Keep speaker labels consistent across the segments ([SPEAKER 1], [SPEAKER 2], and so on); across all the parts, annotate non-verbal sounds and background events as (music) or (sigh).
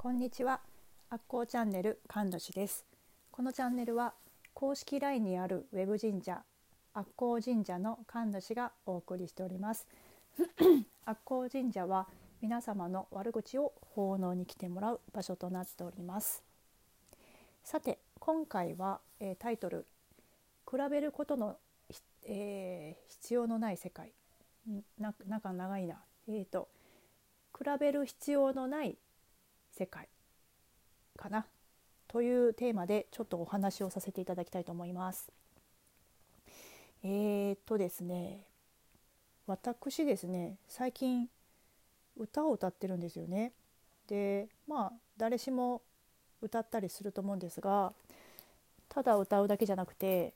[SPEAKER 1] こんにちは。アッコーチャンネル神主です。このチャンネルは公式 LINE にあるウェブ神社アッコー神社の神主がお送りしております。(clears throat) アッコー神社は皆様の悪口を奉納に来てもらう場所となっております。さて今回は、えータイトル「比べることの、えー必要のない世界」ななんか長いな。えーと比べる必要のない世界かなというテーマでちょっとお話をさせていただきたいと思います。えー、っとですね私ですね最近歌を歌ってるんですよね。でまあ誰しも歌ったりすると思うんですがただ歌うだけじゃなくて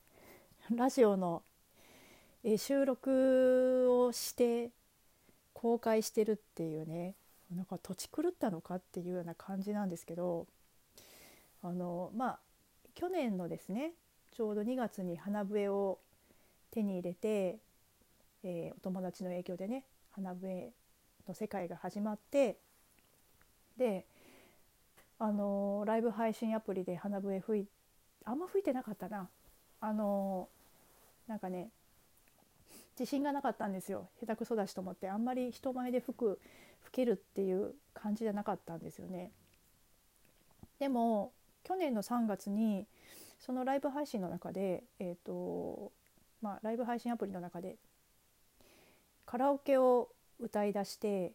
[SPEAKER 1] ラジオの、え収録をして公開してるっていうねなんか土地狂ったのかっていうような感じなんですけどあのまあ去年のですねちょうど2月に花笛を手に入れて、えーお友達の影響でね花笛の世界が始まってであのライブ配信アプリで花笛吹いあんま吹いてなかったな。あのなんかね自信がなかったんですよ。下手くそだしと思ってあんまり人前で吹くけるっていう感じじゃなかったんですよね。でも去年の3月にそのライブ配信の中で、えーとまあ、ライブ配信アプリの中でカラオケを歌い出して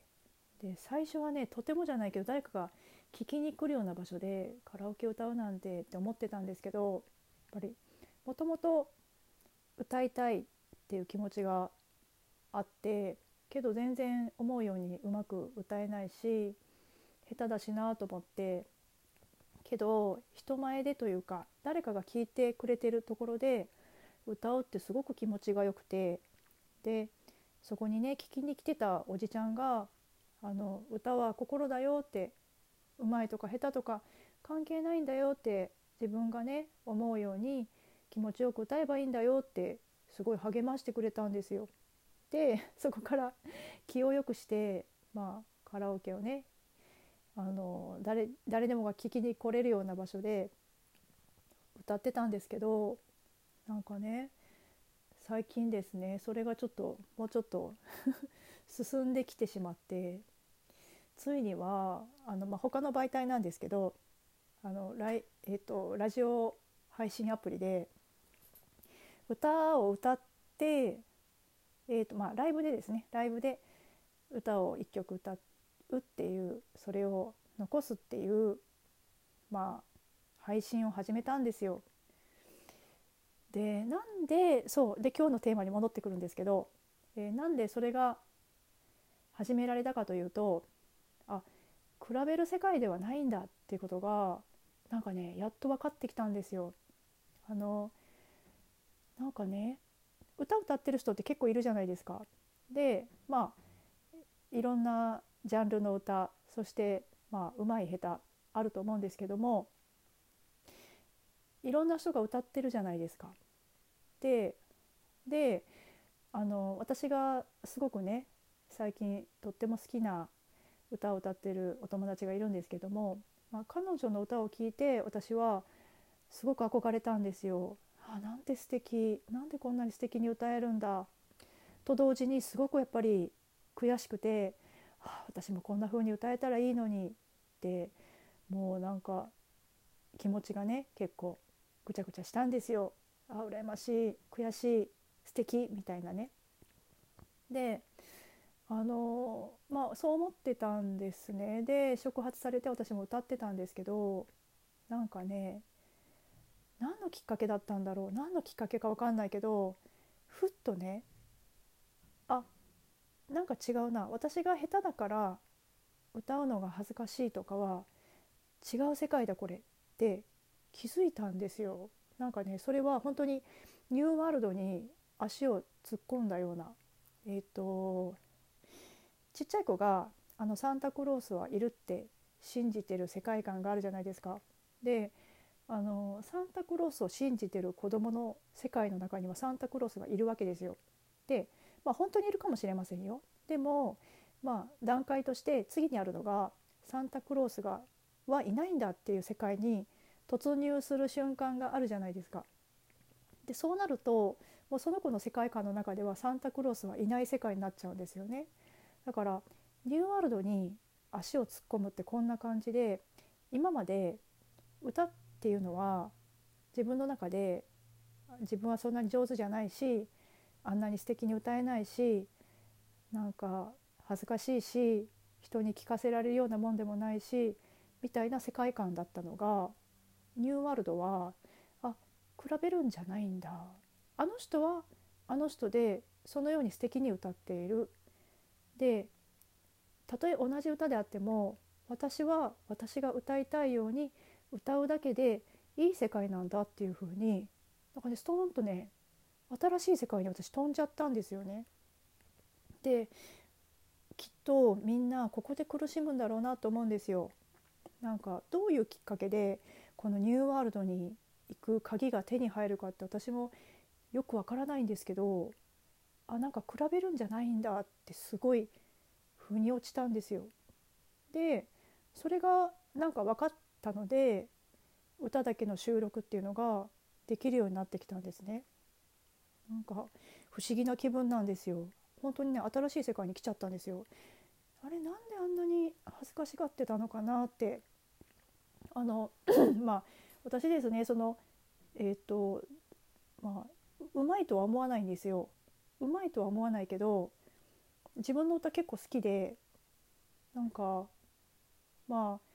[SPEAKER 1] で最初はねとてもじゃないけど誰かが聞きに来るような場所でカラオケ歌うなんてって思ってたんですけどやっぱりもともと歌いたいっていう気持ちがあってけど全然思うようにうまく歌えないし下手だしなと思ってけど人前でというか誰かが聞いてくれてるところで歌うってすごく気持ちがよくてでそこにね聞きに来てたおじちゃんが「あの歌は心だよ」ってうまいとか下手とか関係ないんだよって自分がね思うように気持ちよく歌えばいいんだよってすごい励ましてくれたんですよ。で (laughs) そこから気をよくして、まあ、カラオケをねあの誰誰でもが聞きに来れるような場所で歌ってたんですけどなんかね最近ですねそれがちょっともうちょっと (laughs) 進んできてしまってついにはあの、まあ、他の媒体なんですけどあのライ、えっとラジオ配信アプリで歌を歌って、えーとまあ、ライブでですねライブで歌を1曲歌うっていうそれを残すっていう、まあ、配信を始めたんですよ。でなんでそうで今日のテーマに戻ってくるんですけど、えーなんでそれが始められたかというとあ比べる世界ではないんだっていうことがなんかねやっと分かってきたんですよ。あのなんかね歌歌ってる人って結構いるじゃないですか。でまあいろんなジャンルの歌そしてまあ上手い下手あると思うんですけどもいろんな人が歌ってるじゃないですか。でであの私がすごくね最近とっても好きな歌を歌ってるお友達がいるんですけども、まあ、彼女の歌を聴いて私はすごく憧れたんですよ。あなんて素敵なんでこんなに素敵に歌えるんだと同時にすごくやっぱり悔しくて、はあ私もこんな風に歌えたらいいのにってもうなんか気持ちがね結構ぐちゃぐちゃしたんですよ。あ羨ましい悔しい素敵みたいなね。であのまあそう思ってたんですねで触発されて私も歌ってたんですけどなんかね何のきっかけだったんだろう？何のきっかけか分かんないけどふっとねあなんか違うな私が下手だから歌うのが恥ずかしいとかは違う世界だこれって気づいたんですよ。なんかねそれは本当にニューワールドに足を突っ込んだようなえっ、とちっちゃい子があのサンタクロースはいるって信じてる世界観があるじゃないですか。であのサンタクロースを信じてる子どもの世界の中にはサンタクロースがいるわけですよ。で、まあ、本当にいるかもしれませんよ。でも、まあ、段階として次にあるのがサンタクロースがはいないんだっていう世界に突入する瞬間があるじゃないですか。でそうなるともうその子の世界観の中ではサンタクロースはいない世界になっちゃうんですよね。だからニューワールドに足を突っ込むってこんな感じで今まで歌っていうのは自分の中で自分はそんなに上手じゃないしあんなに素敵に歌えないしなんか恥ずかしいし人に聞かせられるようなもんでもないしみたいな世界観だったのがニューワールドはあ比べるんじゃないんだ。あの人はあの人でそのように素敵に歌っている。でたとえ同じ歌であっても私は私が歌いたいように歌うだけでいい世界なんだっていう風になんかねストーンとね新しい世界に私飛んじゃったんですよね。できっとみんなここで苦しむんだろうなと思うんですよ。なんかどういうきっかけでこのニューワールドに行く鍵が手に入るかって私もよくわからないんですけどあなんか比べるんじゃないんだってすごい腑に落ちたんですよ。でそれがなんか分かったので歌だけの収録っていうのができるようになってきたんですね。なんか不思議な気分なんですよ。本当にね新しい世界に来ちゃったんですよ。あれなんであんなに恥ずかしがってたのかなってあの (coughs) まあ私ですねそのえっ、ー、とまあうまいとは思わないんですよ。うまいとは思わないけど自分の歌結構好きでなんかまあ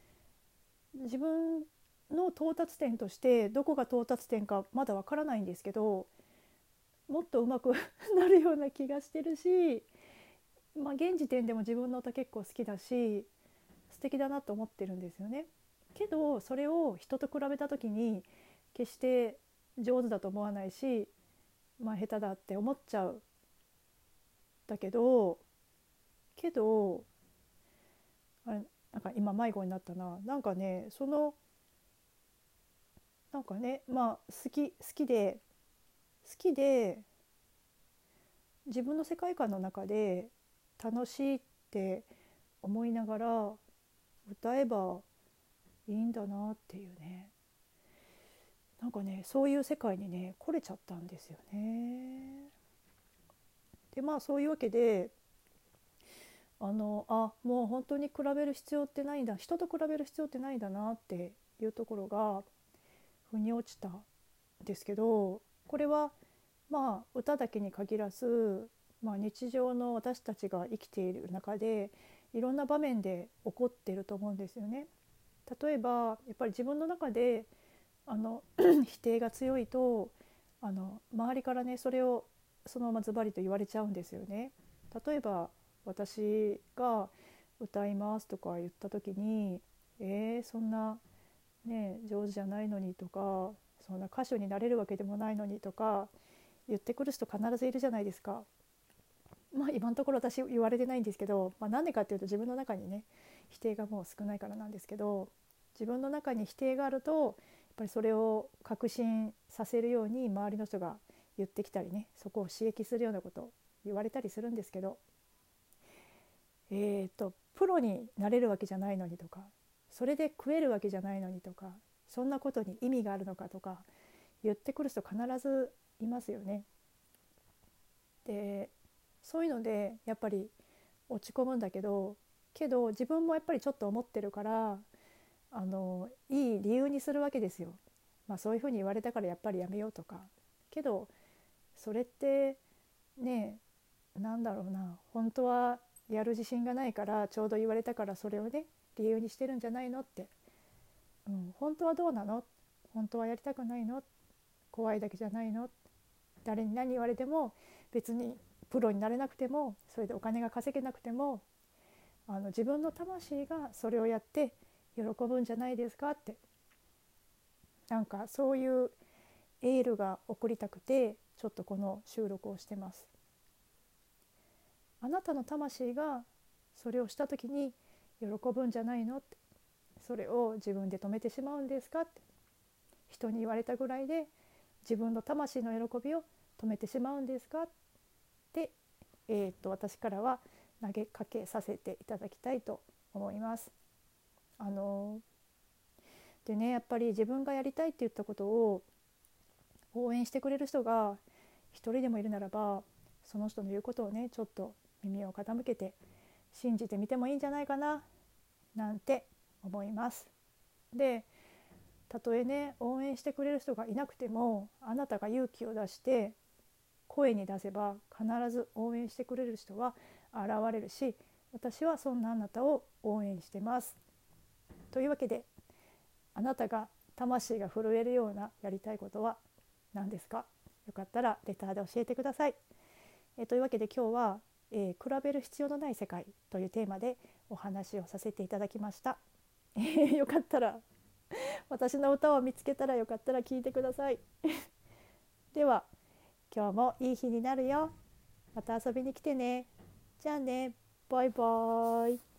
[SPEAKER 1] 自分の到達点としてどこが到達点かまだわからないんですけどもっと上手く (laughs) なるような気がしてるし、まあ、現時点でも自分の歌結構好きだし素敵だなと思ってるんですよね。けどそれを人と比べた時に決して上手だと思わないし、まあ、下手だって思っちゃうだけどけどか今迷子になったななんかねそのなんかねまあ好き好きで好きで自分の世界観の中で楽しいって思いながら歌えばいいんだなっていうねなんかねそういう世界にね来れちゃったんですよね。でまあそういうわけであのあもう本当に比べる必要ってないんだ人と比べる必要ってないんだなっていうところが腑に落ちたんですけどこれはまあ歌だけに限らず、まあ、日常の私たちが生きている中でいろんな場面で起こってると思うんですよね。例えばやっぱり自分の中であの (clears throat) 否定が強いとあの周りからねそれをそのままズバリと言われちゃうんですよね。例えば私が歌いますとか言った時に「えー、そんなね上手じゃないのに」とか「そんな歌手になれるわけでもないのに」とか言ってくる人必ずいるじゃないですか。まあ今のところ私言われてないんですけど、まあ、なんでかっていうと自分の中にね否定がもう少ないからなんですけど自分の中に否定があるとやっぱりそれを確信させるように周りの人が言ってきたりねそこを刺激するようなこと言われたりするんですけどえーと、プロになれるわけじゃないのにとかそれで食えるわけじゃないのにとかそんなことに意味があるのかとか言ってくる人必ずいますよね。でそういうのでやっぱり落ち込むんだけどけど自分もやっぱりちょっと思ってるからあのいい理由にするわけですよ。まあ、そういうふうに言われたからやっぱりやめようとかけどそれってねなんだろうな本当はやる自信がないからちょうど言われたからそれをね理由にしてるんじゃないのって、うん、本当はどうなの？本当はやりたくないの？怖いだけじゃないの？誰に何言われても別にプロになれなくてもそれでお金が稼げなくてもあの自分の魂がそれをやって喜ぶんじゃないですかって。なんかそういうエールが送りたくてちょっとこの収録をしてます。あなたの魂がそれをした時に喜ぶんじゃないのって。それを自分で止めてしまうんですかって。人に言われたぐらいで自分の魂の喜びを止めてしまうんですかって、えー、と私からは投げかけさせていただきたいと思います。あのでねやっぱり自分がやりたいって言ったことを応援してくれる人が一人でもいるならばその人の言うことをねちょっと耳を傾けて信じてみてもいいんじゃないかななんて思います。でたとえね応援してくれる人がいなくてもあなたが勇気を出して声に出せば必ず応援してくれる人は現れるし私はそんなあなたを応援してます。というわけであなたが魂が震えるようなやりたいことは何ですか？よかったらレターで教えてください。えというわけで今日は、えー、比べる必要のない世界」というテーマでお話をさせていただきました。え (laughs) よかったら私の歌を見つけたらよかったら聞いてください。(laughs) では今日もいい日になるよ。また遊びに来てね。じゃあね。バイバーイ。